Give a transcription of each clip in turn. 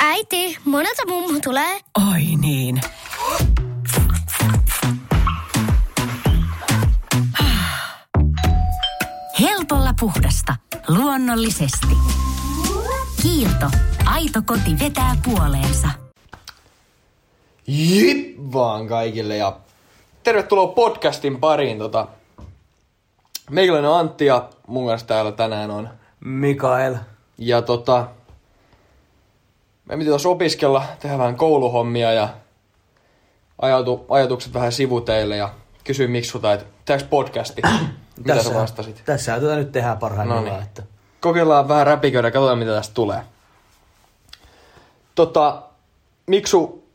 Äiti, monelta mummu tulee? Oi niin. Helpolla puhdasta. Luonnollisesti. Kiilto. Aito koti vetää puoleensa. Jip vaan kaikille ja tervetuloa podcastin pariin. Tota, meikäläinen on Antti ja mun kanssa täällä tänään on. Mikael. Ja tota, me piti tuossa opiskella, tehdä vähän kouluhommia ja ajatu, ajatukset vähän sivuteille ja kysyin Miksulta, että tehdäänkö podcasti? Mitä sä vastasit? Tässä tätä nyt tehdään parhaimmillaan. Noniin. Että Kokeillaan vähän räpiköidä ja katsotaan mitä tästä tulee. Tota, Miksu,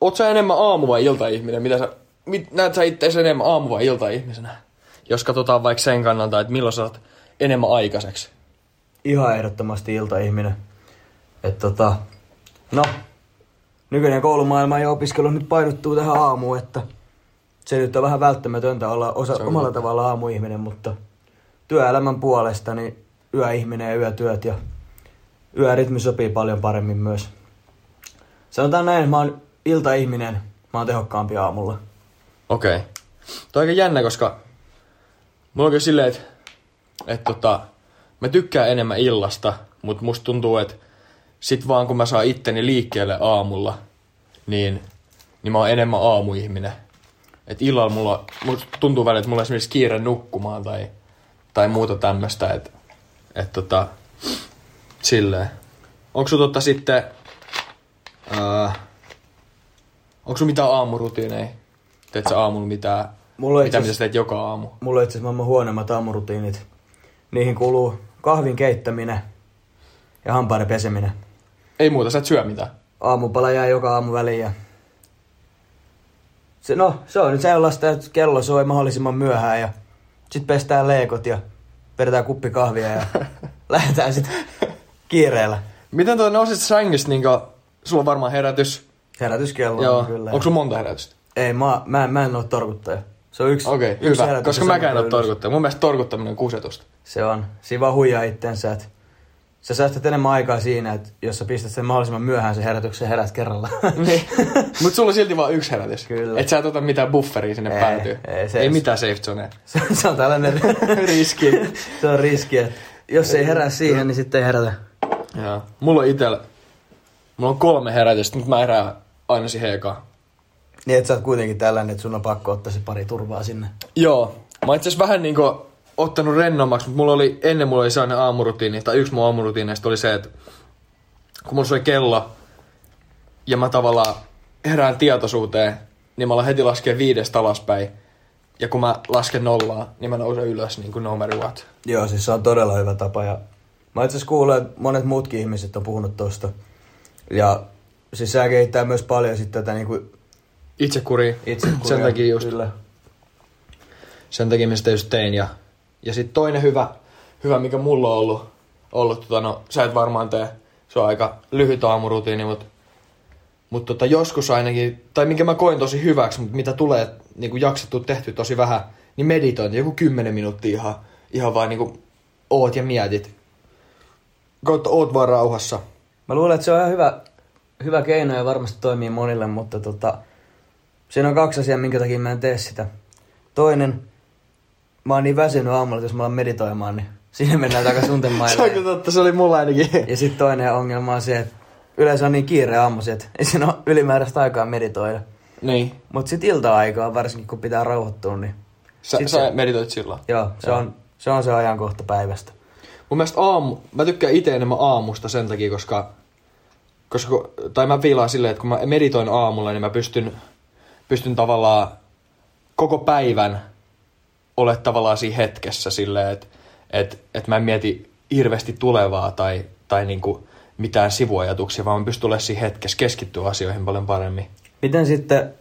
oot sä enemmän aamu- vai iltaihminen? Mitä sä, mit, näet sä itse enemmän aamu- vai iltaihmisenä? Jos katsotaan vaikka sen kannalta, että milloin oot enemmän aikaiseksi. ihan ehdottomasti iltaihminen. Et tota, no, nykyinen koulumaailma ja opiskelu nyt painottuu tähän aamuun, että se nyt on vähän välttämätöntä olla osa, omalla tavalla aamuihminen, mutta työelämän puolesta niin yöihminen ja yötyöt ja yörytmi sopii paljon paremmin myös. Sanotaan näin, että mä oon iltaihminen, mä oon tehokkaampi aamulla. Okei. Okay. Toi on aika jännä, koska mulla on kyllä silleen, että, että tota, mä tykkään enemmän illasta, mutta musta tuntuu, että sit vaan kun mä saan itteni liikkeelle aamulla, niin, niin mä oon enemmän aamuihminen. Et illalla mulla, musta tuntuu välillä, että mulla on esimerkiksi kiire nukkumaan tai, tai muuta tämmöistä, että et tota, silleen. Onko sun totta sitten, ää, onko sun mitään aamurutiineja? Teet sä aamulla mitään, Mulla mitä, mitä sä teet joka aamu? Mulla on itse asiassa maailman huonoimmat aamurutiinit. Niihin kuuluu kahvin keittäminen ja hampaiden peseminen. Ei muuta, sä et syö mitään. Aamupala jää joka aamu väliin ja... Se, no, se on nyt sellaista, että kello soi mahdollisimman myöhään ja sit pestään leekot ja vedetään kuppi kahvia ja lähdetään sitten kiireellä. Miten tuo nousit sängystä, niin sulla on varmaan herätys. Herätyskello Joo. on kyllä. Onko sulla monta herätystä? Ei, mä, mä, mä en oo torkuttaja. Se on yksi, Okei, okay, yksi hyvä. Koska mäkään en se ole torkuttaja. Mun mielestä torkuttaminen on kusetusta. Se on. Siinä vaan huijaa itsensä, että sä säästät enemmän aikaa siinä, että jos sä pistät sen mahdollisimman myöhään sen herätyksen, herät kerralla. niin. Mut sulla on silti vaan yksi herätys. Kyllä. Et sä et ota mitään bufferia sinne Ei, päätyy. ei, se- ei mitään safe zonea. se, se on tällainen Riski. se on riski, että jos ei herää siihen, niin sitten ei herätä. Joo. Mulla on itellä, mulla on kolme herätystä, mutta mä herään aina siihen ekaan. Niin, että sä oot kuitenkin tällainen, että sun on pakko ottaa se pari turvaa sinne. Joo. Mä itse asiassa vähän niinku ottanut rennommaksi, mutta mulla oli, ennen mulla oli sellainen aamurutiini, tai yksi mun aamurutiineista oli se, että kun mulla soi kello, ja mä tavallaan herään tietoisuuteen, niin mä alan heti laskea viidestä alaspäin. Ja kun mä lasken nollaa, niin mä nousen ylös niin kuin no matter what. Joo, siis se on todella hyvä tapa. Ja mä itse asiassa kuulen, että monet muutkin ihmiset on puhunut tosta. Ja siis sä kehittää myös paljon sitten tätä niinku Itse kuri. itse Sen takia just, Kyllä. sen takia mä sitä just tein. Ja, ja sitten toinen hyvä, hyvä, mikä mulla on ollut, ollut tota, no, sä et varmaan tee, se on aika lyhyt aamurutiini, mutta mut tota, joskus ainakin, tai minkä mä koin tosi hyväksi, mutta mitä tulee niin kuin jaksattu tehty tosi vähän, niin meditointi, joku 10 minuuttia ihan, ihan vaan niin kuin oot ja mietit. Kautta oot vaan rauhassa. Mä luulen, että se on ihan hyvä, hyvä keino ja varmasti toimii monille, mutta tota, siinä on kaksi asiaa, minkä takia mä en tee sitä. Toinen, mä oon niin väsynyt aamulla, että jos mä alan meditoimaan, niin siinä mennään takaisin Se on kyllä totta, se oli mulla ainakin. Ja sitten toinen ongelma on se, että yleensä on niin kiire aamuisin, että ei siinä ole ylimääräistä aikaa meditoida. niin. Mutta sitten ilta-aikaa, varsinkin kun pitää rauhoittua, niin Sä, Sit sä se- meditoit silloin. joo, se, Joo. On, se on se ajankohta päivästä. Mun mielestä aamu, mä tykkään itse enemmän aamusta sen takia, koska, koska tai mä viilaan silleen, että kun mä meditoin aamulla, niin mä pystyn, pystyn tavallaan koko päivän ole tavallaan siinä hetkessä silleen, että et, et mä en mieti hirveästi tulevaa tai, tai niinku mitään sivuajatuksia, vaan mä pystyn olemaan siinä hetkessä keskittyä asioihin paljon paremmin. Miten sitten,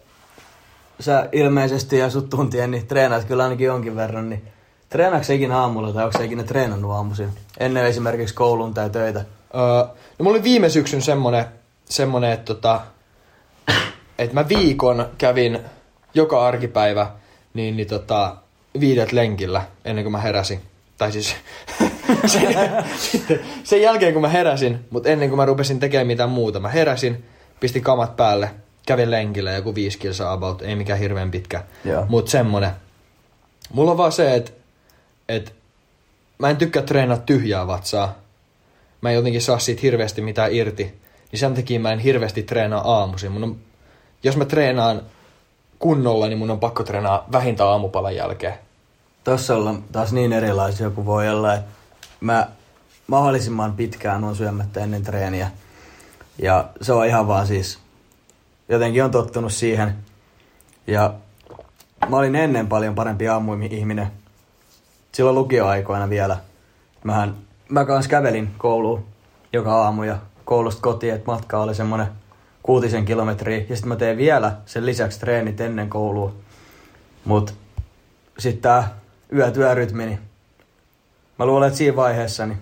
sä ilmeisesti ja sut tuntien, niin treenaat kyllä ainakin jonkin verran, niin treenaatko ikinä aamulla tai onko ikinä treenannut aamuisin? Ennen esimerkiksi koulun tai töitä. Öö, no mulla oli viime syksyn semmonen, semmonen että tota, et mä viikon kävin joka arkipäivä niin, niin tota, viidet lenkillä ennen kuin mä heräsin. Tai siis sen, sitten sen jälkeen kun mä heräsin, mutta ennen kuin mä rupesin tekemään mitään muuta, mä heräsin, pistin kamat päälle, kävin lenkillä joku viisi kilsaa about, ei mikään hirveän pitkä, mutta semmonen. Mulla on vaan se, että et, mä en tykkää treenaa tyhjää vatsaa. Mä en jotenkin saa siitä hirveästi mitään irti. Niin sen takia mä en hirveästi treenaa aamuisin. Mun on, jos mä treenaan kunnolla, niin mun on pakko treenaa vähintään aamupalan jälkeen. Tossa ollaan taas niin erilaisia kuin voi olla, että mä mahdollisimman pitkään on syömättä ennen treeniä. Ja se on ihan vaan siis, jotenkin on tottunut siihen. Ja mä olin ennen paljon parempi aamuihminen. Silloin lukioaikoina vielä. Mähän, mä kans kävelin kouluun joka aamu ja koulusta kotiin, että matka oli semmonen kuutisen kilometriä. Ja sitten mä teen vielä sen lisäksi treenit ennen koulua. Mut sitten tää yötyörytmi, niin mä luulen, että siinä vaiheessa, niin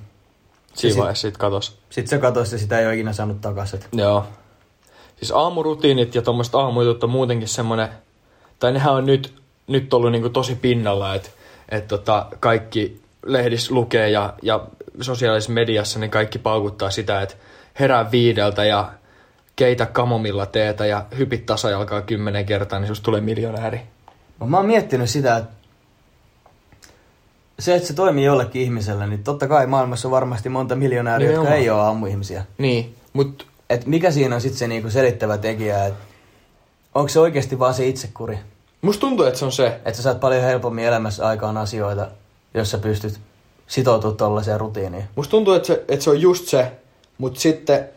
Siinä sit- vaiheessa sit katos. sit se katosi ja sitä ei ole ikinä saanut takaisin. Joo. Siis aamurutiinit ja tuommoiset aamujutut on muutenkin semmonen, tai nehän on nyt, nyt ollut niinku tosi pinnalla, että et tota, kaikki lehdissä lukee ja, ja sosiaalisessa mediassa niin kaikki paukuttaa sitä, että herää viideltä ja keitä kamomilla teetä ja hypit tasajalkaa kymmenen kertaa, niin susta tulee miljonääri. Mut Mä oon miettinyt sitä, että se, että se toimii jollekin ihmiselle, niin totta kai maailmassa on varmasti monta miljonääriä, jotka ei ole aamuihmisiä. Niin, mut Et mikä siinä on sitten se niinku selittävä tekijä, että onko se oikeasti vaan se itsekuri? musta tuntuu, että se on se, Että sä saat paljon helpommin elämässä aikaan asioita, jos sä pystyt sitoutumaan tollaiseen rutiiniin. Musta tuntuu, että se, että se on just se, mutta sitten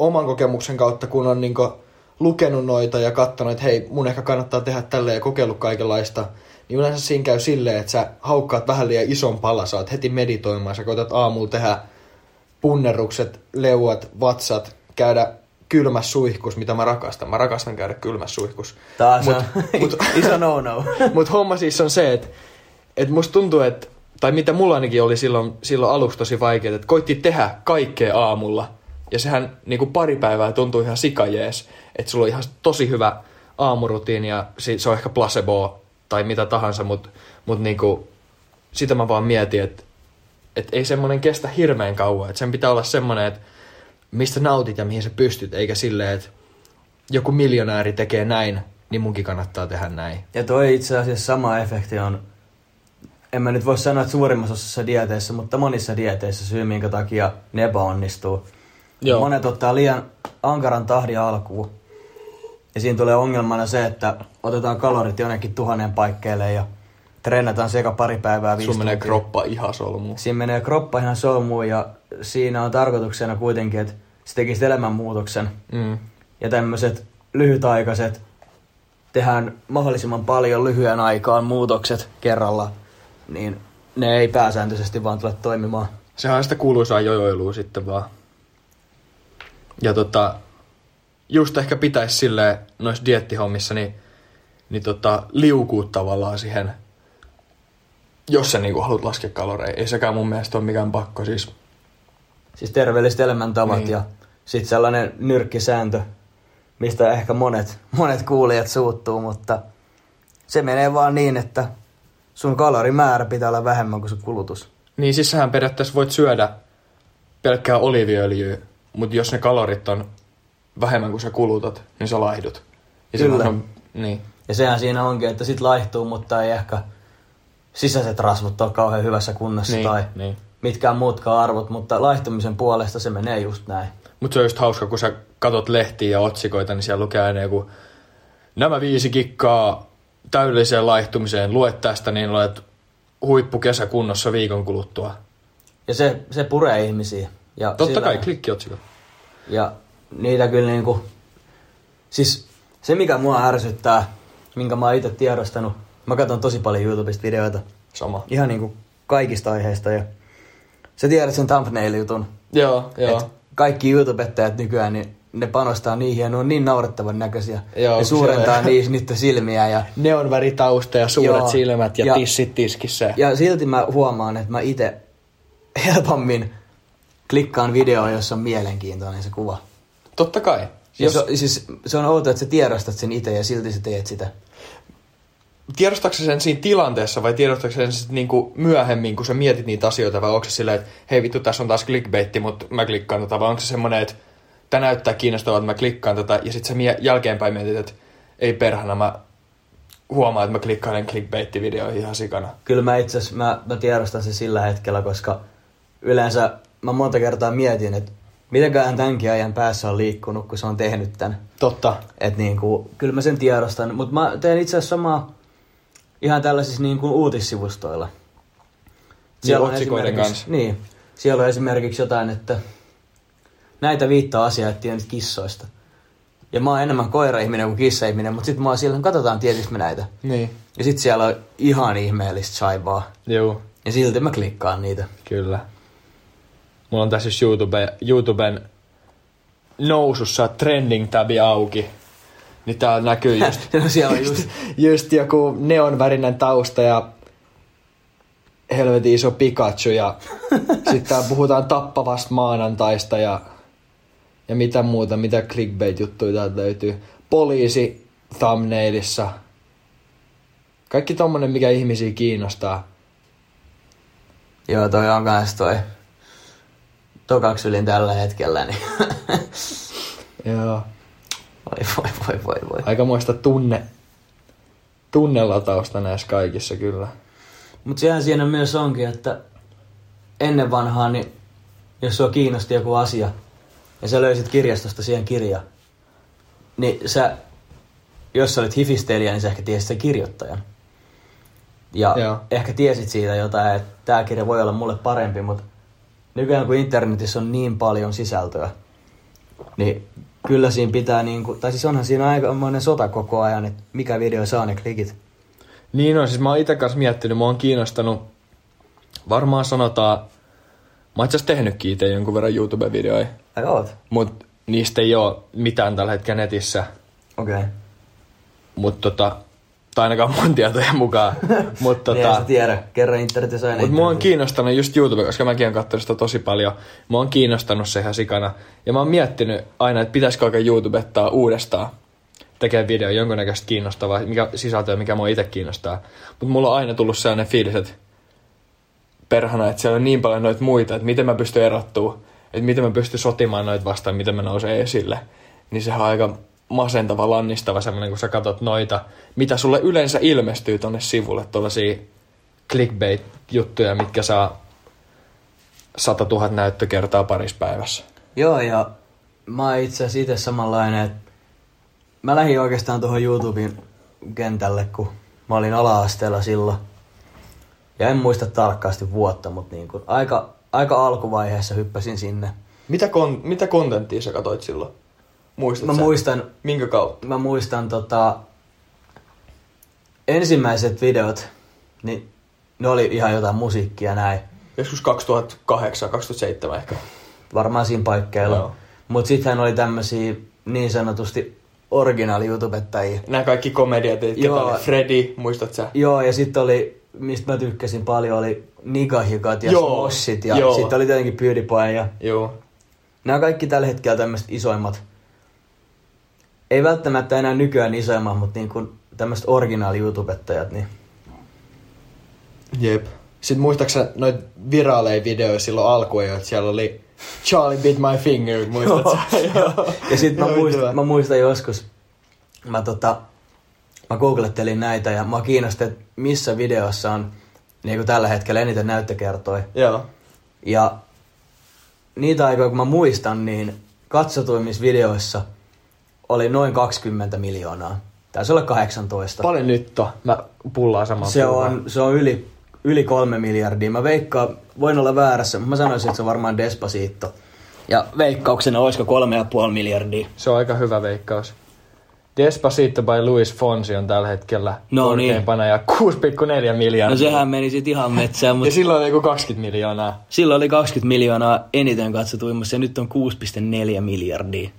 oman kokemuksen kautta, kun on niinku lukenut noita ja katsonut, että hei, mun ehkä kannattaa tehdä tälleen ja kokeillut kaikenlaista, niin yleensä siinä käy silleen, että sä haukkaat vähän liian ison pala, sä oot heti meditoimaan, sä koetat aamulla tehdä punnerrukset, leuat, vatsat, käydä kylmässä suihkus, mitä mä rakastan. Mä rakastan käydä kylmässä suihkus. Taas Mut- on mut- iso no-no. Mutta homma siis on se, että et musta tuntuu, että, tai mitä mulla ainakin oli silloin, silloin aluksi tosi vaikeaa, että koitti tehdä kaikkea aamulla. Ja sehän niinku pari päivää tuntui ihan sikajees, että sulla on ihan tosi hyvä aamurutiini ja se on ehkä placebo tai mitä tahansa, mutta mut niinku, sitä mä vaan mietin, että et ei semmonen kestä hirveän kauan. Että sen pitää olla semmonen, että mistä nautit ja mihin sä pystyt, eikä silleen, että joku miljonääri tekee näin, niin munkin kannattaa tehdä näin. Ja toi itse asiassa sama efekti on, en mä nyt voi sanoa, että suurimmassa osassa dieteissä, mutta monissa dieteissä syy, minkä takia ne epäonnistuu. Joo. Monet ottaa liian ankaran tahdin alkuun. Ja siinä tulee ongelmana se, että otetaan kalorit jonnekin tuhannen paikkeelle ja treenataan se eka pari päivää viisi Sun menee tuntia. kroppa ihan solmuun. Siinä menee kroppa ihan solmuun ja siinä on tarkoituksena kuitenkin, että se tekisi elämänmuutoksen. Mm. Ja tämmöiset lyhytaikaiset, tehdään mahdollisimman paljon lyhyen aikaan muutokset kerralla, niin ne ei pääsääntöisesti vaan tule toimimaan. Sehän on sitä kuuluisaa jojoilua sitten vaan. Ja tota, just ehkä pitäisi silleen noissa diettihommissa, niin, niin tota, liukuu tavallaan siihen, jos sä niinku haluat laskea kaloreja. Ei sekään mun mielestä ole mikään pakko siis. Siis terveelliset elämäntavat Niin. ja sitten sellainen nyrkkisääntö, mistä ehkä monet, monet kuulijat suuttuu, mutta se menee vaan niin, että sun kalorimäärä pitää olla vähemmän kuin se kulutus. Niin siis sähän periaatteessa voit syödä pelkkää oliiviöljyä, mutta jos ne kalorit on vähemmän kuin sä kulutat, niin sä laihdut. Ja Kyllä. On, niin. Ja sehän siinä onkin, että sit laihtuu, mutta ei ehkä sisäiset rasvot ole kauhean hyvässä kunnossa Niin, tai niin. mitkään muutkaan arvot, mutta laihtumisen puolesta se menee just näin. Mutta se on just hauska, kun sä katot lehtiä ja otsikoita, niin siellä lukee aina joku nämä viisi kikkaa täydelliseen laihtumiseen, lue tästä, niin olet huippukesäkunnossa viikon kuluttua. Ja se, se puree ihmisiä. Ja Totta sillä- kai, klikkiotsikot. Ja niitä kyllä niinku... Siis se mikä mua ärsyttää, minkä mä oon itse tiedostanut, mä katson tosi paljon YouTubesta videoita. Sama. Ihan niinku kaikista aiheista ja sä tiedät sen thumbnail-jutun. Joo, joo. Et kaikki YouTubettajat nykyään, niin ne panostaa niihin ja ne on niin naurettavan näköisiä. Joo, ne suurentaa niissä niiden silmiä ja, Neonväritausta ja suuret Joo. silmät ja, Ja- tissit tiskissä. ja silti mä huomaan, että mä itse helpommin klikkaan videoa, jossa on mielenkiintoinen se kuva. Totta kai. Jos... Jos, Se, siis se on outoa, että sä tiedostat sen itse ja silti sä teet sitä. tiedostatko sen siinä tilanteessa vai tiedostatko sen sit niinku myöhemmin, kun sä mietit niitä asioita, vai onko se silleen, että hei vittu, tässä on taas clickbaitti, mutta mä klikkaan tätä, vai onko se semmoinen, että tämä näyttää kiinnostavalta, että mä klikkaan tätä, ja sitten sä mie- jälkeenpäin mietit, että ei perhana, mä huomaan, että mä klikkailen clickbaitti-videoihin ihan sikana. Kyllä mä itse asiassa, mä, mä tiedostan sen sillä hetkellä, koska yleensä mä monta kertaa mietin, että mitenköhän tämänkin ajan päässä on liikkunut, kun se on tehnyt tän. Totta. Et niinku, kyllä mä sen tiedostan, mutta mä teen itse asiassa samaa ihan tällaisissa niinku uutissivustoilla. Niin, otsikoiden esimerkiksi- kanssa. Niin, siellä on esimerkiksi jotain, että näitä viittaa asiaa, että tiedät kissoista. Ja mä oon enemmän koira-ihminen kuin kissa-ihminen, mutta sitten mä oon siellä, katsotaan tietysti me näitä. Niin. Ja sitten siellä on ihan ihmeellistä saivaa. Joo, Ja silti mä klikkaan niitä. kyllä. Mulla on tässä just YouTube, YouTuben nousussa trending tabi auki. Niin täällä näkyy just, no siellä on just, just joku neonvärinen tausta ja helvetin iso Pikachu ja sitten täällä puhutaan tappavasta maanantaista ja, ja mitä muuta, mitä clickbait-juttuja täältä löytyy. Poliisi thumbnailissa. Kaikki tommonen, mikä ihmisiä kiinnostaa. joo toi on kans toi tokaksi ylin tällä hetkellä, niin Joo. voi voi voi voi voi. Aikamoista tunne, tunnelatausta näissä kaikissa kyllä. Mutta sehän siinä myös onkin, että ennen vanhaa, niin jos sua kiinnosti joku asia ja sä löysit kirjastosta siihen kirja, niin sä, jos sä olit hifistelijä, niin sä ehkä tiesit sen kirjoittajan. Ja Joo. ehkä tiesit siitä jotain, että tämä kirja voi olla mulle parempi, mutta nykyään kun internetissä on niin paljon sisältöä, niin kyllä siinä pitää niinku, tai siis onhan siinä aikamoinen sota koko ajan, että mikä video saa ne klikit. Niin on, siis mä oon ite kanssa miettinyt, mä oon kiinnostanut, varmaan sanotaan, mä oon itse tehnytkin itse jonkun verran YouTube-videoja, Ai oot? mut niistä ei oo mitään tällä hetkellä netissä, Okei. Okay. mut tota, tai ainakaan mun tietojen mukaan, mut en tota, tiedä. Kerran internetissä aina Mutta mua on kiinnostanut just YouTube, koska mäkin oon katsonut sitä tosi paljon. Mua on kiinnostanut se ihan sikana. Ja mä oon miettinyt aina, että pitäisikö oikein YouTubettaa uudestaan tekee video jonkunnäköistä kiinnostavaa mikä, sisältöä, mikä mua itse kiinnostaa. Mutta mulla on aina tullut sellainen fiilis, että perhana, että siellä on niin paljon noita muita, että miten mä pystyn erottua, että miten mä pystyn sotimaan noita vastaan, miten mä nousen esille. Niin sehän on aika masentava, lannistava semmoinen, kun sä katsot noita, mitä sulle yleensä ilmestyy tonne sivulle, tuollaisia clickbait-juttuja, mitkä saa 100 000 näyttökertaa parissa päivässä. Joo, ja mä oon itse asiassa itse samanlainen, että mä lähdin oikeastaan tuohon YouTuben kentälle, kun mä olin ala-asteella silloin. Ja en muista tarkkaasti vuotta, mutta niin kuin aika, aika alkuvaiheessa hyppäsin sinne. Mitä, kon, mitä kontenttia sä katsoit silloin? Muistat Mä sä? muistan, Minkä kautta? mä muistan tota, ensimmäiset videot, niin ne oli ihan jotain musiikkia näin. Joskus 2008, 2007 ehkä. Varmaan siinä paikkeilla. Joo. Mutta sittenhän oli tämmösiä niin sanotusti originaali YouTubettajia. Nämä kaikki komediat, ketä Joo. oli Freddy, muistat sä? Joo, ja sitten oli, mistä mä tykkäsin paljon, oli Nigahikat ja Joo, Smoshit ja joo. sitten oli tietenkin PewDiePie ja Joo. nämä on kaikki tällä hetkellä tämmöiset isoimmat. Ei välttämättä enää nykyään isoimmat, mutta niin kuin tämmöiset originaali YouTubettajat, niin Jep. Sitten muistaaksä noita viraaleja videoja silloin alkuun, että siellä oli Charlie bit my finger, muistat. Ja sitten mä, muistan, mä muistan joskus, mä, tota, mä googlettelin näitä ja mä kiinnostin, että missä videossa on niin kuin tällä hetkellä eniten näyttökertoja. Joo. Ja niitä aikoja, kun mä muistan, niin katsotuimmissa videoissa oli noin 20 miljoonaa. Taisi olla 18. Paljon nyt on. Mä pullaan samaan Se pullaan. on, se on yli, yli kolme miljardia. Mä veikkaan, voin olla väärässä, mutta mä sanoisin, että se on varmaan Despacito. Ja veikkauksena olisiko kolme ja puoli miljardia. Se on aika hyvä veikkaus. Despacito by Luis Fonsi on tällä hetkellä No korkeimpana ja 6,4 miljardia. No sehän meni sit ihan metsään, Ja mutta silloin oli joku 20 miljoonaa. silloin oli 20 miljoonaa eniten katsotuimmassa ja nyt on 6,4 miljardia.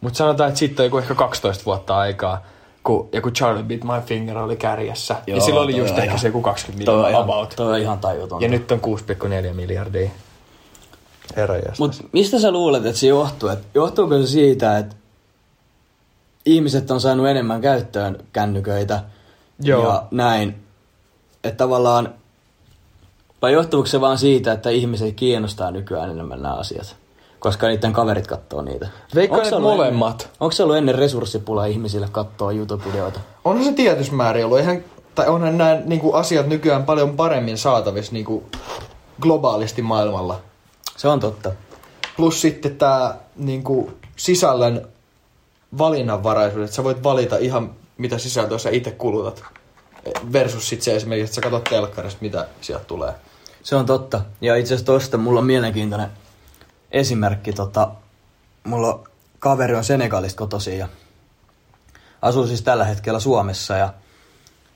Mutta sanotaan, että sitten on joku ehkä 12 vuotta aikaa, kun joku Charlie Bit My Finger oli kärjessä. Joo, ja silloin oli just ehkä ihan- se joku 20 Toi on, miljoonaa about. toi on ihan tajutonta. Ja nyt on 6,4 miljardia. Herranjestas. Mut mistä sä luulet, että se johtuu? Et johtuuko se siitä, että ihmiset on saanut enemmän käyttöön kännyköitä Joo. ja näin. Että tavallaan, vai johtuuko se vaan siitä, että ihmiset kiinnostaa nykyään enemmän nämä asiat? Koska niiden kaverit katsoo niitä. Veikkaan, että molemmat. Ennen, onko se ollut ennen resurssipulaa ihmisille katsoa YouTube-videoita? Onhan se tietysmäärin ollut. Eihän, tai onhan nämä niin kuin, asiat nykyään paljon paremmin saatavissa niin kuin, globaalisti maailmalla. Se on totta. Plus sitten tämä niin kuin, sisällön valinnanvaraisuus, että sä voit valita ihan mitä sisältöä sä itse kulutat. Versus sitten se esimerkiksi, että sä katsot telkkarista, mitä sieltä tulee. Se on totta. Ja itse asiassa tosta mulla on mielenkiintoinen esimerkki. Tota, mulla kaveri on Senegalista kotoisin ja asuu siis tällä hetkellä Suomessa ja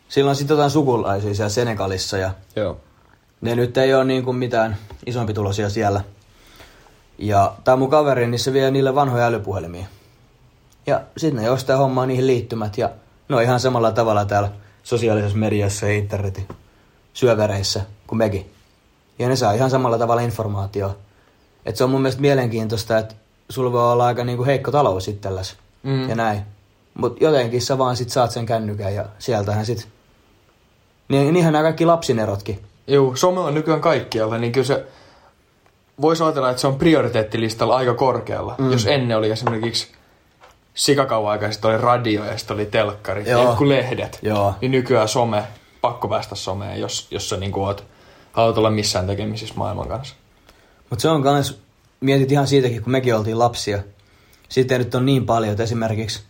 sillä on sitten jotain sukulaisia siellä Senegalissa ja Joo. ne nyt ei ole niin kuin mitään isompituloisia siellä. Ja tää mun kaveri, niin se vie niille vanhoja älypuhelimia. Ja sitten ne jostain hommaa niihin liittymät ja ne on ihan samalla tavalla täällä sosiaalisessa mediassa ja internetin syövereissä kuin mekin. Ja ne saa ihan samalla tavalla informaatiota. Et se on mun mielestä mielenkiintoista, että sulla voi olla aika niinku heikko talous itselläs Mm. ja näin. Mut jotenkin sä vaan sit saat sen kännykän ja sieltähän sit... Niin, niinhän nämä kaikki lapsinerotkin. Joo, some on nykyään kaikkialla, niin kyllä se voisi ajatella, että se on prioriteettilistalla aika korkealla. Mm. Jos ennen oli esimerkiksi sikakauan aikaa, sitten oli radio ja sitten oli telkkari Joo. ja jotkut lehdet. Joo. Niin nykyään some, pakko päästä someen, jos, jos sä niin oot, haluat olla missään tekemisissä maailman kanssa. Mutta se on kans, mietit ihan siitäkin, kun mekin oltiin lapsia. Sitten nyt on niin paljon, että esimerkiksi,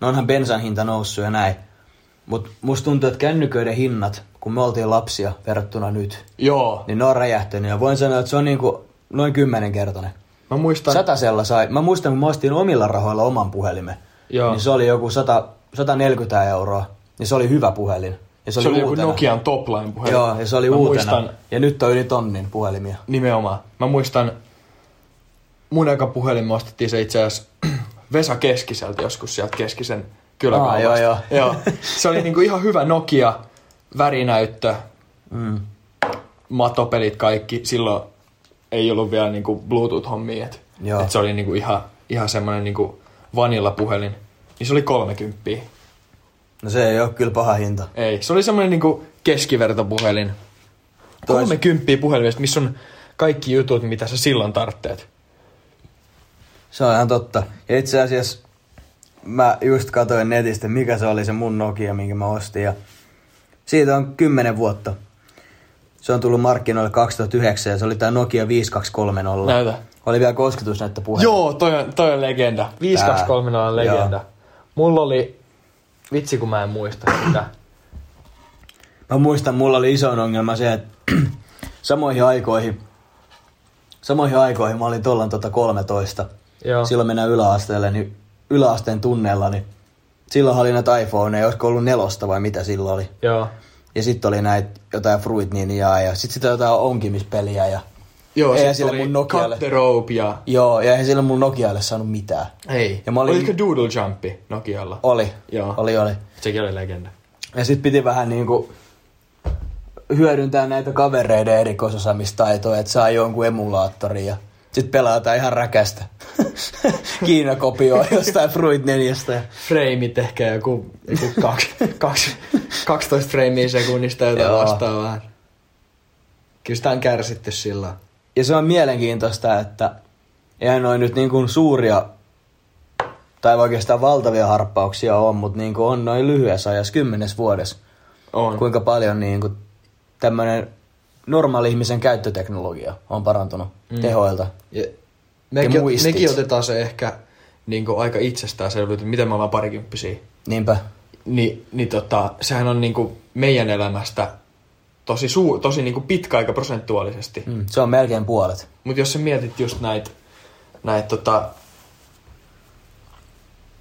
no onhan bensan hinta noussut ja näin. Mutta musta tuntuu, että kännyköiden hinnat, kun me oltiin lapsia verrattuna nyt, Joo. niin ne on räjähtänyt. Ja voin sanoa, että se on niinku noin kymmenenkertainen. Mä muistan... Satasella sai, mä muistan, kun mä ostin omilla rahoilla oman puhelimen. Joo. Niin se oli joku 100, 140 euroa. Ja se oli hyvä puhelin. Ja se, se oli joku uutena. Nokian topline puhelin. Joo, ja se oli Mä uutena. Muistan, Ja nyt on yli tonnin puhelimia. Nimenomaan. Mä muistan, mun eka puhelin me ostettiin se itse asiassa Vesa Keskiseltä joskus sieltä Keskisen kyläkaupasta. Joo, joo. joo. Se oli niinku ihan hyvä Nokia, värinäyttö, Mm. matopelit kaikki. Silloin ei ollut vielä niinku Bluetooth-hommia. Et, Joo. et se oli niinku ihan, ihan semmoinen niinku vanilla-puhelin. Niin se oli 30. No se ei ole kyllä paha hinta. Ei, se oli semmoinen niinku keskivertopuhelin. Tois- 30 puhelimesta, missä on kaikki jutut, mitä sä silloin tarvitset. Se on ihan totta. Ja itse asiassa mä just katsoin netistä, mikä se oli se mun Nokia, minkä mä ostin. Ja siitä on 10 vuotta. Se on tullut markkinoille 2009 ja se oli tää Nokia 5230. Näytä. Oli vielä kosketusnäyttö puhelin. Joo, toi on, toi on legenda. 523 on legenda. Joo. Mulla oli, vitsi kun mä en muista sitä. Mä muistan, mulla oli iso ongelma se, että samoihin aikoihin, samoihin aikoihin mä olin tollan tota 13. Joo. Silloin mennään yläasteelle, niin yläasteen tunneilla, niin silloin oli näitä iPhoneja, olisiko ollut nelosta vai mitä silloin oli. Joo. Ja sitten oli näitä jotain Fruit Ninjaa ja sitten sitä jotain onkimispeliä ja... Joo, Eihän sit sillä mun Nokialle- Cut the rope ja... Joo, ja eihän sillä mun Nokialle saanut mitään. Ei. Ja mä olin- Oliko Doodle Jumpi Nokialla? Oli. Joo. Oli, oli. Sekin oli legenda. Ja sitten piti vähän niinku hyödyntää näitä kavereiden erikoisosaamistaitoja, että saa jonkun emulaattorin ja sitten pelataan ihan räkästä. Kiina kopioi jostain Fruit 4. Ja... Freimit ehkä joku, joku kaksi, kaksi, 12 freimiä sekunnista jotain vastaavaa. Kyllä sitä on kärsitty sillä. Ja se on mielenkiintoista, että eihän noin nyt niin kuin suuria tai oikeastaan valtavia harppauksia on, mutta niin kuin on noin lyhyessä ajassa, kymmenes vuodessa. On. Kuinka paljon niin kuin tämmöinen normaali ihmisen käyttöteknologia on parantunut mm. tehoilta. Ja mekin, muistit. mekin otetaan se ehkä niin aika itsestäänselvyyttä, että miten me ollaan parikymppisiä. Niinpä. Ni, niin tota, sehän on niinku meidän elämästä tosi, suu, tosi niinku pitkä aika prosentuaalisesti. Mm. Mm. Se on melkein puolet. Mutta jos sä mietit just näitä näit tota,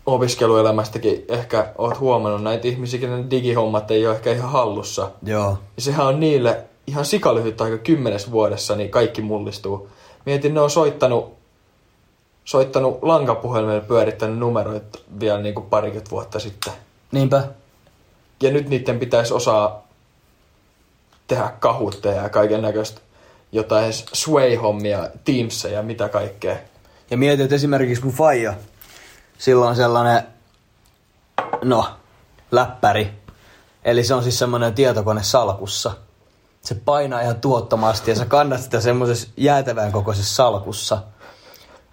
opiskeluelämästäkin, ehkä oot huomannut näitä ihmisiä, kenen digihommat ei ole ehkä ihan hallussa. Joo. Ja sehän on niille ihan sikalyhyt aika kymmenes vuodessa, niin kaikki mullistuu. Mietin, ne on soittanut, soittanut lankapuhelimella pyörittänyt numeroita vielä niin kuin parikymmentä vuotta sitten. Niinpä. Ja nyt niiden pitäisi osaa tehdä kahutteja ja kaiken näköistä jotain sway-hommia, Teamsia ja mitä kaikkea. Ja mietin, että esimerkiksi mun faija, sillä on sellainen, no, läppäri. Eli se on siis semmoinen tietokone salkussa. Se painaa ihan tuottomasti ja sä kannat sitä semmoisessa jäätävän kokoisessa salkussa.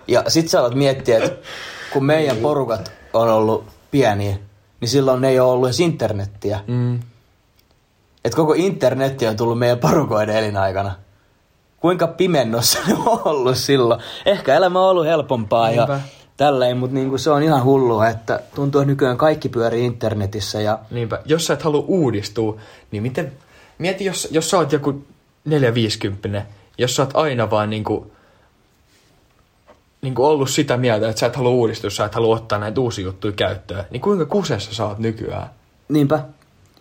Ja sit sä alat miettiä, että kun meidän porukat on ollut pieniä, niin silloin ei ole ollut edes internettiä. Mm. Että koko internetti on tullut meidän porukoiden elinaikana. Kuinka pimennossa ne on ollut silloin? Ehkä elämä on ollut helpompaa ja Niinpä. tälleen, mutta niinku se on ihan hullua, että tuntuu, että nykyään kaikki pyörii internetissä ja Niinpä, jos sä et halua uudistua, niin miten... Mieti, jos, jos sä oot joku 450 jos sä oot aina vaan niinku, niinku ollut sitä mieltä, että sä et halua uudistua, sä et halua ottaa näitä uusia juttuja käyttöön, niin kuinka kusessa sä oot nykyään? niinpä.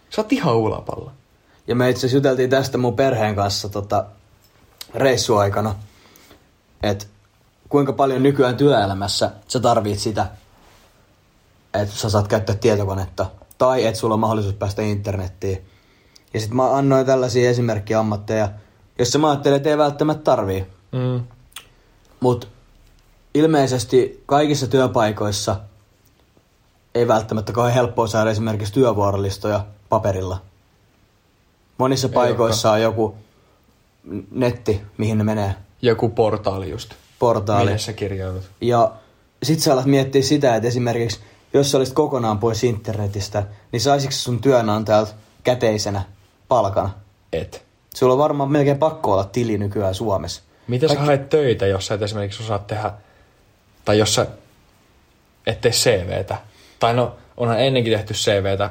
Sä oot ihan ulapalla. Ja me itse asiassa juteltiin tästä mun perheen kanssa tota, reissuaikana, että kuinka paljon nykyään työelämässä sä tarvit sitä, että sä saat käyttää tietokonetta, tai että sulla on mahdollisuus päästä internettiin. Ja sitten mä annoin tällaisia esimerkkiammatteja, jossa mä ajattelin, että ei välttämättä tarvii. Mm. Mutta ilmeisesti kaikissa työpaikoissa ei välttämättä kauhean helppoa saada esimerkiksi työvuorolistoja paperilla. Monissa paikoissa on joku netti, mihin ne menee, Joku portaali just. portaali. Minne sä kirjaudut? Ja sit sä alat miettiä sitä, että esimerkiksi jos sä olisit kokonaan pois internetistä, niin saisitko sun työnantajalta käteisenä palkana? Et. Sulla on varmaan melkein pakko olla tili nykyään Suomessa. Miten sä haet töitä, jos sä et esimerkiksi osaa tehdä, tai jos sä et tee CVtä? Tai no, onhan ennenkin tehty CVtä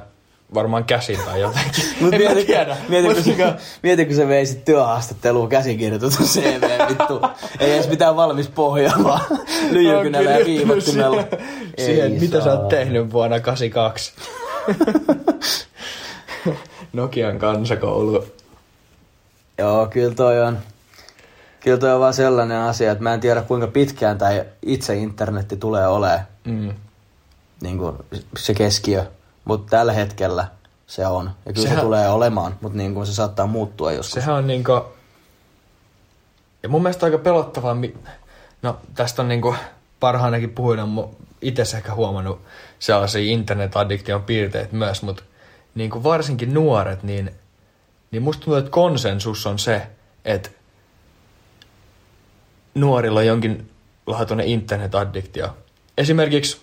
varmaan käsin tai jotenkin. Mut en mä mieti, tiedä. mieti, Mut kun, niinku- sä, veisit työhaastatteluun käsikirjoitetun CV, vittu. Ei edes mitään valmis pohjaa, vaan lyijykynällä ja viivottimella. Siihen, siihen mitä sä oot tehnyt vuonna 82. Nokian kansakoulu. Joo, kyllä toi on. Kyllä toi on vaan sellainen asia, että mä en tiedä kuinka pitkään tai itse internetti tulee olemaan Mm. niin kuin se keskiö. Mutta tällä hetkellä se on. Ja kyllä Sehän- se tulee olemaan, mutta niin kuin se saattaa muuttua joskus. Sehän on niinku... Ja mun mielestä aika pelottavaa... Mi... No, tästä on niinku parhaanakin puhuina itse ehkä huomannut sellaisia internetaddiktion piirteitä myös, mutta niinku varsinkin nuoret, niin, niin musta tuntuu, että konsensus on se, että nuorilla on jonkinlaatuinen internetaddiktio. Esimerkiksi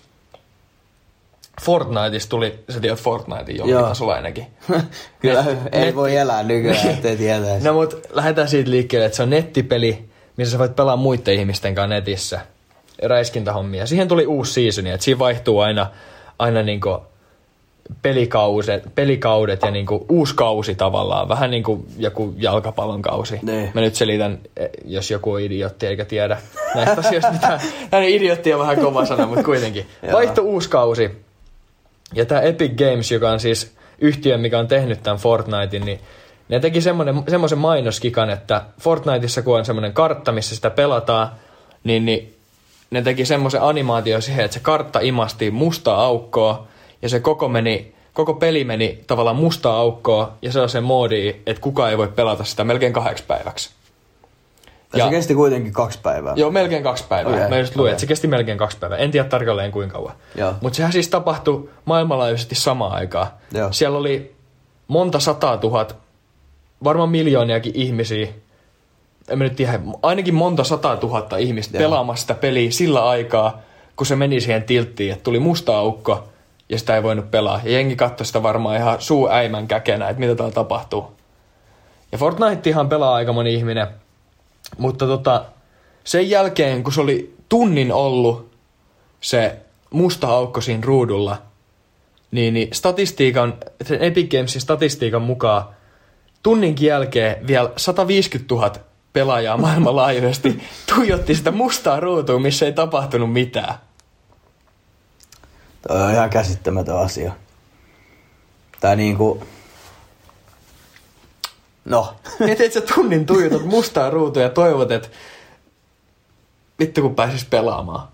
Fortniteista tuli, sä tiedät Fortnitein Joo. tasolla ainakin. Kyllä Net- ei net- voi elää nykyään, ettei tietäisi. No mut lähdetään siitä liikkeelle, että se on nettipeli, missä sä voit pelaa muiden ihmisten kanssa netissä. Räiskintähommia. Siihen tuli uusi seasoni, että siinä vaihtuu aina, aina niinku pelikauset, pelikaudet ja niinku uusi kausi tavallaan. Vähän niin kuin joku jalkapallon kausi. Niin. Mä nyt selitän, eh, jos joku on idiotti eikä tiedä näistä asioista mitään. Näin idiotti on vähän kova sana, mutta kuitenkin. Joo. Vaihtui uusi kausi. Ja tämä Epic Games, joka on siis yhtiö, mikä on tehnyt tämän Fortnitein, niin ne teki semmoisen mainoskikan, että Fortniteissa kun on semmoinen kartta, missä sitä pelataan, niin, niin ne teki semmoisen animaatio siihen, että se kartta imasti mustaa aukkoa, ja se koko, meni, koko peli meni tavallaan mustaa aukkoa, ja sellaisen moodiin, että kukaan ei voi pelata sitä melkein kahdeksi päiväksi. Ja se kesti kuitenkin kaksi päivää. Joo, melkein kaksi päivää. Okay, Mä just luin, okei. että se kesti melkein kaksi päivää. En tiedä tarkalleen kuinka kauan. Mutta sehän siis tapahtui maailmanlaajuisesti samaan aikaan. Joo. Siellä oli monta sataa tuhat, varmaan miljooniakin ihmisiä, en mä nyt tiedä, ainakin monta sataa tuhatta ihmistä Joo. pelaamassa sitä peliä sillä aikaa, kun se meni siihen tilttiin, että tuli musta aukko ja sitä ei voinut pelaa. Ja jengi katsoi sitä varmaan ihan suu äimän käkenä, että mitä täällä tapahtuu. Ja Fortnitehan pelaa aika moni ihminen, mutta tota, sen jälkeen, kun se oli tunnin ollut se musta aukko siinä ruudulla, niin, niin statistiikan, sen Epic Gamesin statistiikan mukaan tunninkin jälkeen vielä 150 000 pelaajaa maailmanlaajuisesti tuijotti sitä mustaa ruutua, missä ei tapahtunut mitään. Toi on ihan käsittämätön asia. Tai niinku... No, Mietit, että sä tunnin tuijotat mustaa ruutua ja toivot, että vittu kun pääsis pelaamaan.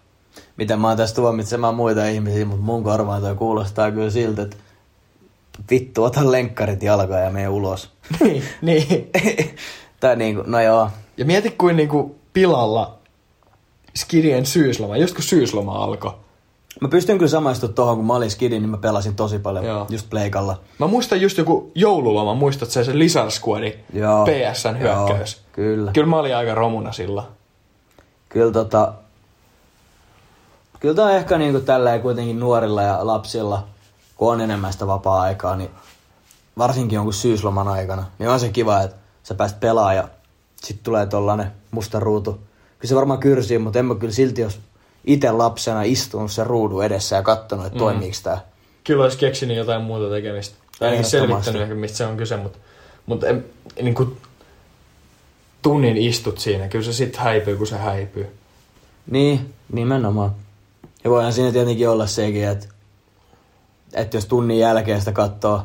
mitä mä oon tässä tuomitsemaan muita ihmisiä, mutta mun korvaan toi kuulostaa kyllä siltä, että vittu, ota lenkkarit jalkaan ja mene ulos. niin, niin. tai niinku, no joo. Ja mieti kuin niinku pilalla Skirien syysloma, just kun syysloma alkoi. Mä pystyn kyllä samaistumaan tohon, kun mä olin skidi, niin mä pelasin tosi paljon Joo. just pleikalla. Mä muistan just joku joululoma, muistat se, se Lizard Squadi Joo. PSN hyökkäys. Joo, kyllä. Kyllä mä olin aika romuna silloin. Kyllä tota... Kyllä tää on ehkä niinku tälleen kuitenkin nuorilla ja lapsilla, kun on enemmän sitä vapaa-aikaa, niin varsinkin jonkun syysloman aikana, niin on se kiva, että sä pääst pelaa ja sit tulee tollanen musta ruutu. Kyllä se varmaan kyrsii, mutta en mä kyllä silti, jos itse lapsena istunut sen ruudun edessä ja katsonut, että Mm. toimiiks tää. Kyllä olisi keksinyt jotain muuta tekemistä. Tai ainakin Ehdottomasti. selvittänyt ehkä, mistä se on kyse, mutta, mutta en, niin kuin tunnin istut siinä. Kyllä se sitten häipyy, kun se häipyy. Niin, nimenomaan. Ja voihan siinä tietenkin olla sekin, että, että jos tunnin jälkeen sitä katsoo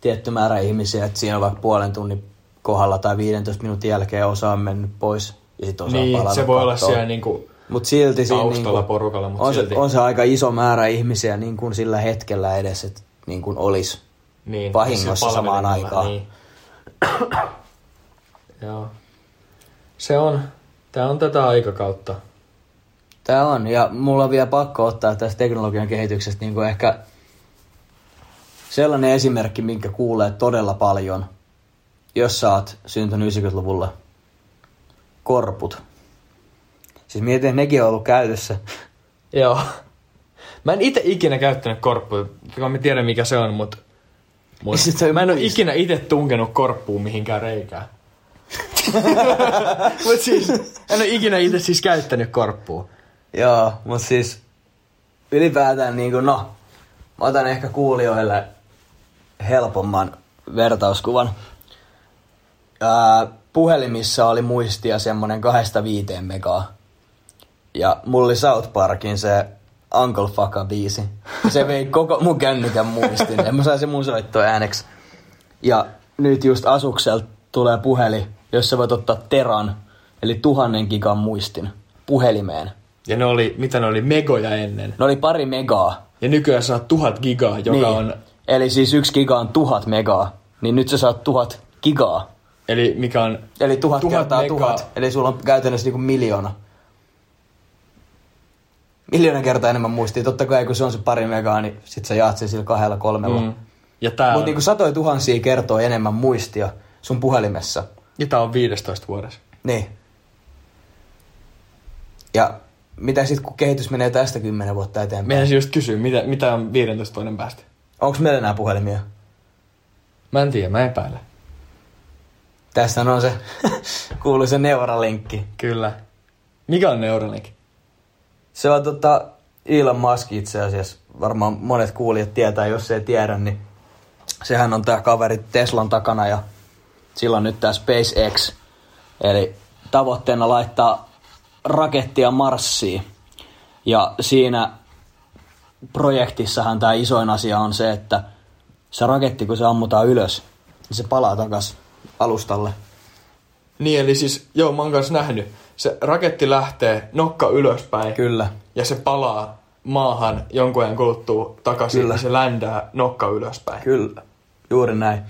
tietty määrä ihmisiä, että siinä on vaikka puolen tunnin kohdalla tai 15 minuutin jälkeen osa on mennyt pois ja sitten osa on Niin, palannut se voi olla kattoo. siellä niin kuin Mut silti siinä taustalla niinku, porukalla, mutta on, se, silti. on se aika iso määrä ihmisiä niin kuin sillä hetkellä edes, että niin kuin olisi. niin, vahingossa se samaan aikaan. Niin. Joo. Se on, tää on tätä aikakautta. Tämä on, ja mulla on vielä pakko ottaa tästä teknologian kehityksestä niin kuin ehkä sellainen esimerkki, minkä kuulee todella paljon, jos sä oot syntynyt 90-luvulla. Korput. Siis mietin, että nekin on ollut käytössä. Joo. Mä en itse ikinä käyttänyt korppua, kun mä tiedän mikä se on, mutta mut Sit sä mä en ole ikinä itse tunkenut korppuun mihinkään reikään. mut siis, en ole ikinä itse siis käyttänyt korppua. Joo, mutta siis ylipäätään niin kuin, no, mä otan ehkä kuulijoille helpomman vertauskuvan. Ää, puhelimissa oli muistia semmonen kahdesta viiteen megaa. Ja mulla oli South Parkin se Uncle Fucka biisi. Se vei koko mun kännykän muistin. En mä saisi mun soittoa ääneksi. Ja nyt just Asukselta tulee puhelin, jossa voit ottaa teran, eli tuhannen gigan muistin puhelimeen. Ja ne oli, mitä ne oli, megoja ennen. Ne oli pari megaa. Ja nykyään saa tuhat gigaa, joka niin. on, Eli siis yksi giga on tuhat megaa. Niin nyt sä saat tuhat gigaa. eli mikä on, Eli tuhat, Tuhat kertaa megaa. tuhat. Eli sulla on käytännössä niinku miljoona. Miljoona kertaa enemmän muistia. Totta kai kun se on se pari megaa, niin sit sä jaat sen sillä kahdella kolmella. mm, ja tää Mutta on, niinku satoja tuhansia kertoo enemmän muistia sun puhelimessa. ja tää on 15 vuodessa. Niin. Ja mitä sitten kun kehitys menee tästä kymmenen vuotta eteenpäin? Meidän just kysyä, mitä, mitä on 15 vuoden päästä. Onko meillä enää puhelimia? Mä en tiedä, mä epäilen. Tässä on se kuuluisa Neuralinkki. Kyllä. Mikä on Neuralink? Se on tota Elon Musk itse asiassa. Varmaan monet kuulijat tietää, jos ei tiedä, niin sehän on tää kaveri Teslan takana ja sillä on nyt tää SpaceX. Eli tavoitteena laittaa rakettia Marsiin. Ja siinä projektissahan tämä isoin asia on se, että se raketti kun se ammutaan ylös, niin se palaa takas alustalle. Niin, eli siis, joo, mä oon kanssa nähnyt. Se raketti lähtee nokka ylöspäin. Kyllä. Ja se palaa maahan jonkun ajan kuluttua takaisin. Kyllä. Ja se ländää nokka ylöspäin. Kyllä, juuri näin.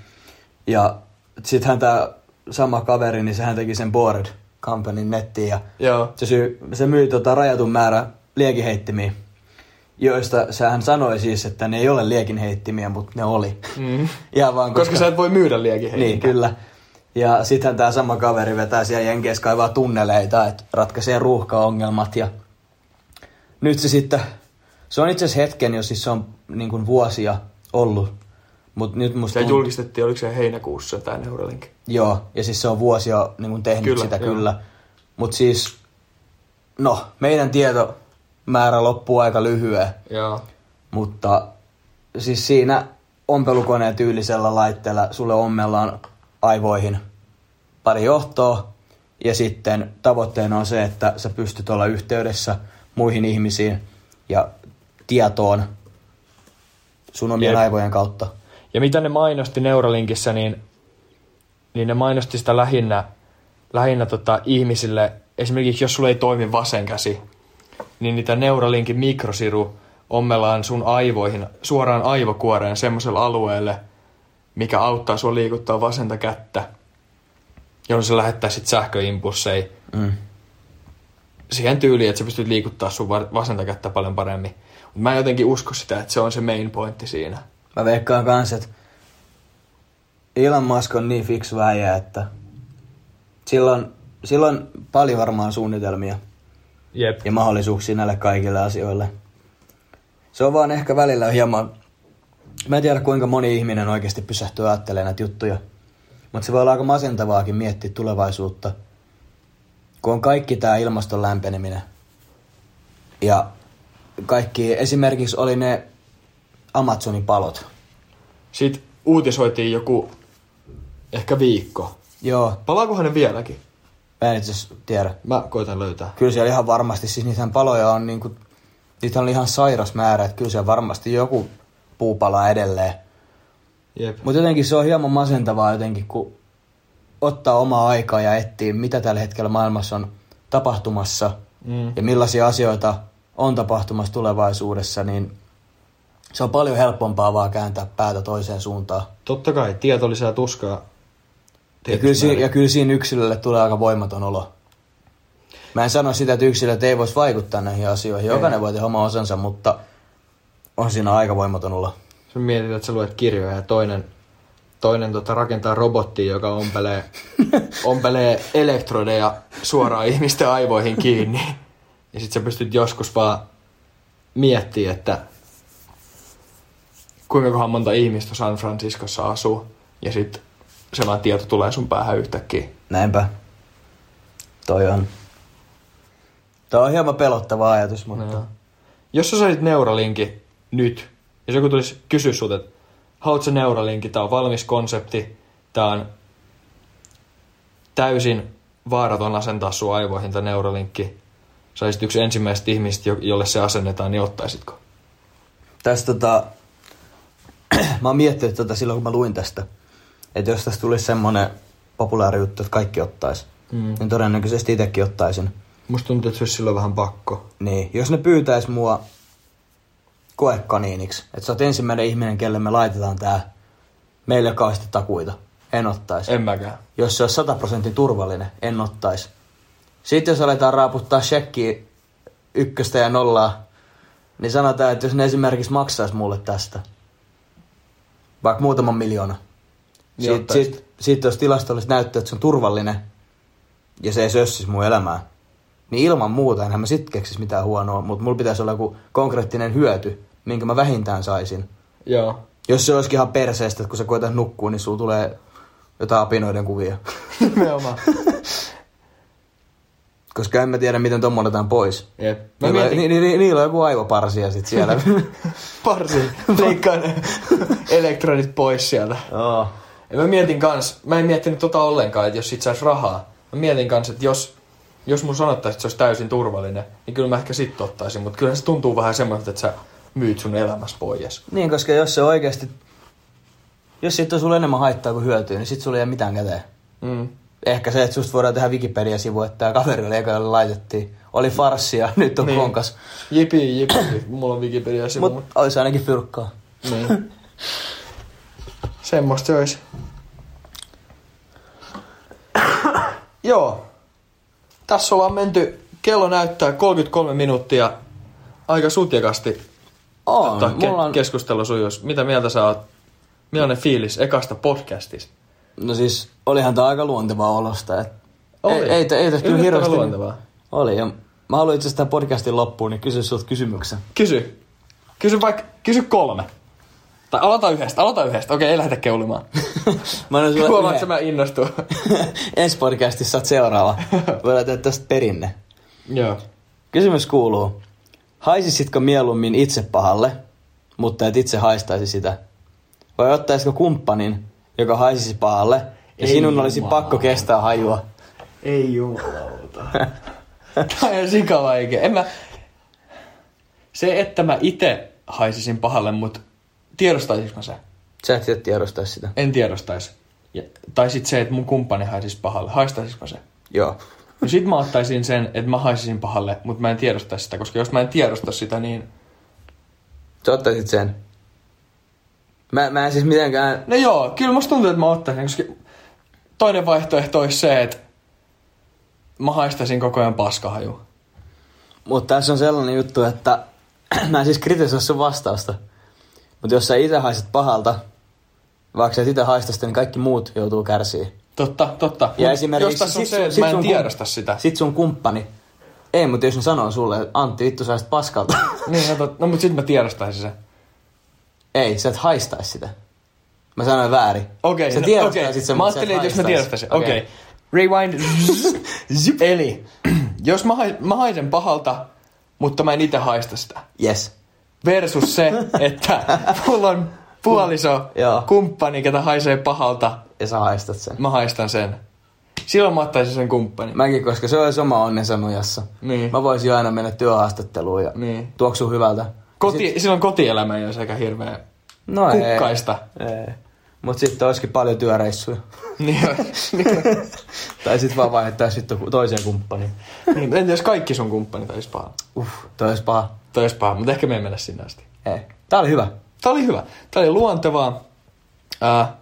Ja sittenhän tämä sama kaveri, niin sehän teki sen Bored Companyn nettiin ja Joo. se, syy, se myi tota rajatun määrä liekinheittimiä, joista sehän sanoi siis, että ne ei ole liekinheittimiä, mutta ne oli. Mm. Ihan vaan Koska, sä et voi myydä liekin Niin, kyllä. Ja sittenhän tämä sama kaveri vetää siellä Jenkeissä kaivaa tunneleita, että ratkaisee ruuhkaongelmat. Ja nyt se sitten, se on itse asiassa hetken, jos siis se on niin kuin vuosia ollut. Mutta nyt musta Se tunt- julkistettiin, oliko se heinäkuussa tämä Neuralink? Joo, ja siis se on vuosia niin kuin tehnyt Kyllä, sitä joo. kyllä. Mutta siis, no, meidän tietomäärä loppuu aika lyhyen. Joo. Mutta siis siinä ompelukoneen tyylisellä laitteella sulle ommellaan aivoihin pari johtoa. Ja sitten tavoitteena on se, että sä pystyt olla yhteydessä muihin ihmisiin ja tietoon sun omien Jep. aivojen kautta. Ja mitä ne mainosti Neuralinkissä, niin, niin ne mainosti sitä lähinnä, lähinnä tota ihmisille, esimerkiksi jos sulla ei toimi vasen käsi, niin niitä Neuralinkin mikrosiru ommellaan sun aivoihin, suoraan aivokuoreen semmoiselle alueelle, mikä auttaa sua liikuttaa vasenta kättä, jolloin se lähettää sit sähköimpulseja Mm. siihen tyyliin, että sä pystyt liikuttaa sun va- vasenta kättä paljon paremmin. Mutta mä en jotenkin usko sitä, että se on se main pointti siinä. Mä veikkaan kans, että Elon Musk on niin fiksu äijä, että sillä on, sillä on paljon varmaan suunnitelmia Jep. ja mahdollisuuksia näille kaikille asioille. Se on vaan ehkä välillä hieman... Mä en tiedä kuinka moni ihminen oikeasti pysähtyy ajattelemaan näitä juttuja. Mutta se voi olla aika masentavaakin miettiä tulevaisuutta. Kun on kaikki tämä ilmaston lämpeneminen. Ja kaikki, esimerkiksi oli ne Amazonin palot. Sitten uutisoitiin joku ehkä viikko. Joo, Palaakohan ne vieläkin? mä en itse tiedä. Mä koitan löytää. Kyllä siellä ihan varmasti, siis niitähän paloja on niinku, niitä on ihan sairas määrä, että kyllä siellä varmasti joku puu palaa edelleen. Jep. Mutta jotenkin se on hieman masentavaa jotenkin, kun ottaa omaa aikaa ja etsii, mitä tällä hetkellä maailmassa on tapahtumassa Mm. ja millaisia asioita on tapahtumassa tulevaisuudessa, niin se on paljon helpompaa vaan kääntää päätä toiseen suuntaan. Totta kai, tieto lisää tuskaa. Ja kyllä, si- ja kyllä siinä yksilölle tulee aika voimaton olo. Mä en sano sitä, että yksilöt ei voisi vaikuttaa näihin asioihin. Jokainen voi tehdä oma osansa, mutta on siinä aika voimaton olo. Sä mietit, että sä luet kirjoja ja toinen, toinen tota, rakentaa robottia, joka ompelee, ompelee elektrodeja suoraan ihmisten aivoihin kiinni. Ja sit sä pystyt joskus vaan miettimään, että kuinka monta ihmistä San Franciscossa asuu. Ja sit sellainen tieto tulee sun päähän yhtäkkiä. Näinpä. Toi on. Toi on hieman pelottava ajatus, mutta... Joo. Jos sä saisit Neuralinkin nyt, jos joku tulisi kysyä sut, että haluatko sä Neuralinkin, tää on valmis konsepti, tää on täysin vaaraton asentaa sun aivoihin tää Neuralinkki. Saisit yksi ensimmäistä ihmistä, jo- jolle se asennetaan, niin ottaisitko? Tästä tota... mä oon miettinyt tätä silloin, kun mä luin tästä. Että jos tästä tulisi semmonen populaari juttu, että kaikki ottais, Mm. niin todennäköisesti itsekin ottaisin. Musta tuntuu, että se olisi silloin vähän pakko. Niin, jos ne pyytäis mua koekaniiniksi, että sä oot ensimmäinen ihminen, kelle me laitetaan tää meille kauheasti takuita, en ottais. En mäkään. Jos se olisi 100 prosenttia turvallinen, en ottais. Sitten jos aletaan raaputtaa shekkiä ykköstä ja nollaa, niin sanotaan, että jos ne esimerkiksi maksaisi mulle tästä, vaikka muutaman miljoona, Niin sitten sit, sit jos tilastollisesti näyttää, että se on turvallinen ja se ei sössis mun elämää, niin ilman muuta enhän mä sit keksis mitään huonoa, mutta mulla pitäisi olla joku konkreettinen hyöty, minkä mä vähintään saisin. Joo. Jos se olisikin ihan perseestä, että kun sä koetat nukkua, niin sulla tulee jotain apinoiden kuvia. Nimenomaan. Koska en mä tiedä, miten tommo otetaan pois. Jep. Mä Niillä, mietin, ni, ni, ni, niillä on joku aivoparsia sit siellä. parsi, leikkaan ne elektronit pois sieltä. Joo. Ja mä mietin kans, mä en miettinyt tota ollenkaan, että jos sit sais rahaa. Mä mietin kans, että jos, jos mun sanottaisiin, että se olisi täysin turvallinen, niin kyllä mä ehkä sit ottaisin. Mutta kyllä se tuntuu vähän semmoista, että sä myyt sun elämässä pois. Niin, koska jos se oikeasti... Jos siitä on sulle enemmän haittaa kuin hyötyä, niin sit sulla ei jää mitään käteen. Mm. Ehkä se, että susta voidaan tehdä Wikipedia-sivu, että tämä kaveri oli eka, jolle laitettiin. Oli farssia, nyt on Niin. niin. konkas. Jipi, jipi. Mulla on Wikipedia-sivu. Mutta olisi ainakin fyrkkaa. Niin. Semmosta se olisi. Joo. Tässä ollaan menty, kello näyttää 33 minuuttia aika sutjakasti. On, Tota, ke- mulla on... keskustelu sujuisi. Mitä mieltä sä oot? Millainen fiilis ekasta podcastista? No siis, olihan tämä aika luontevaa olosta. Et... Oli. Ei, ei, ei tässä kyllä hirveästi... luontevaa. Oli, ja mä haluan itse asiassa podcastin loppuun, niin kysyä sulta kysymyksen. Kysy. Kysy vaikka, kysy kolme. Tai aloita yhdestä, aloita yhdestä. Okei, ei lähdetä keulimaan. Mä annan sulle Huomaat, yhden. että mä innostun. Ensi podcastissa oot seuraava. Voidaan tehdä tästä perinne. Joo. Kysymys kuuluu. Haisisitko mieluummin itse pahalle, mutta et itse haistaisi sitä? Vai ottaisiko kumppanin, joka haisisi pahalle, ja Ei sinun olisi jumalauta. pakko kestää hajua? Ei jumalauta. Tämä on sika vaikea. En mä... Se, että mä itse haisisin pahalle, mutta tiedostaisinko mä se? Sä et tiedostaisi sitä. En tiedostaisi. Ja, tai sitten se, että mun kumppani haisisi pahalle. Haistaisinko se? Joo. No sit mä ottaisin sen, että mä haisisin pahalle, mutta mä en tiedostaisi sitä, koska jos mä en tiedosta sitä, niin... Sä ottaisit sen. Mä, mä en siis mitenkään... No joo, kyllä musta tuntuu, että mä ottaisin, koska toinen vaihtoehto olisi se, että mä haistaisin koko ajan paskahaju. Mutta tässä on sellainen juttu, että mä en siis kritisoi sun vastausta. Mutta jos sä itse haiset pahalta, vaikka sä itse haista sitä, niin kaikki muut joutuu kärsiä. Totta, totta. Ja Mut esimerkiksi jos tässä on sit se, sit mä en tiedosta kum- sitä. Sit sun kumppani. Ei, mutta jos ne sanoo sulle, että Antti, vittu sä paskalta. Niin, no, tot, no mutta sit mä tiedostaisin sen. Ei, sä et haistais sitä. Mä sanoin väärin. Okei, sä no, okei. sen, Mä ajattelin, että jos mä tiedostaisin. Okei. Okay. Rewind. Eli, jos mä, hais, mä haisen pahalta, mutta mä en itse haista sitä. Yes. Versus se, että mulla on puoliso, kumppani, ketä haisee pahalta, Ja sä haistat sen. mä haistan sen. Silloin mä ottaisin sen kumppanin. Mäkin, koska se olisi oma onnensa nojassa. Niin. Mä voisin jo aina mennä työhaastatteluun ja Niin. tuoksuu hyvältä. Koti, silloin kotielämä ei olisi aika hirveä No kukkaista. ei. ei. Mut sitten olisikin paljon työreissuja. Niin, tai sitten vaan vaihdettaisiin sitten toiseen kumppaniin. niin, entä jos kaikki sun kumppanit olisi paha? Uff, toi olisi paha. Toi olisi paha, mutta ehkä me ei mennä sinne asti. Ei. Tää oli hyvä. Tää oli hyvä. Tää oli luontevaa. Ää,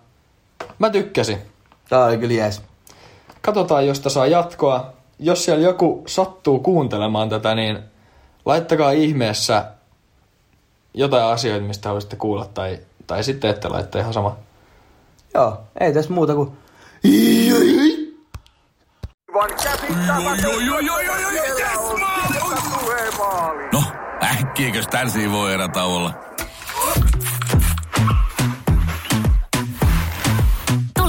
mä tykkäsin. Tää oli kyllä jees. Katsotaan, josta saa jatkoa. Jos siellä joku sattuu kuuntelemaan tätä, niin laittakaa ihmeessä jotain asioita, mistä haluaisitte kuulla, tai, tai sitten ette laittaa ihan sama. Joo, ei tässä muuta kuin... No, äkkiäkös tän voi erä olla?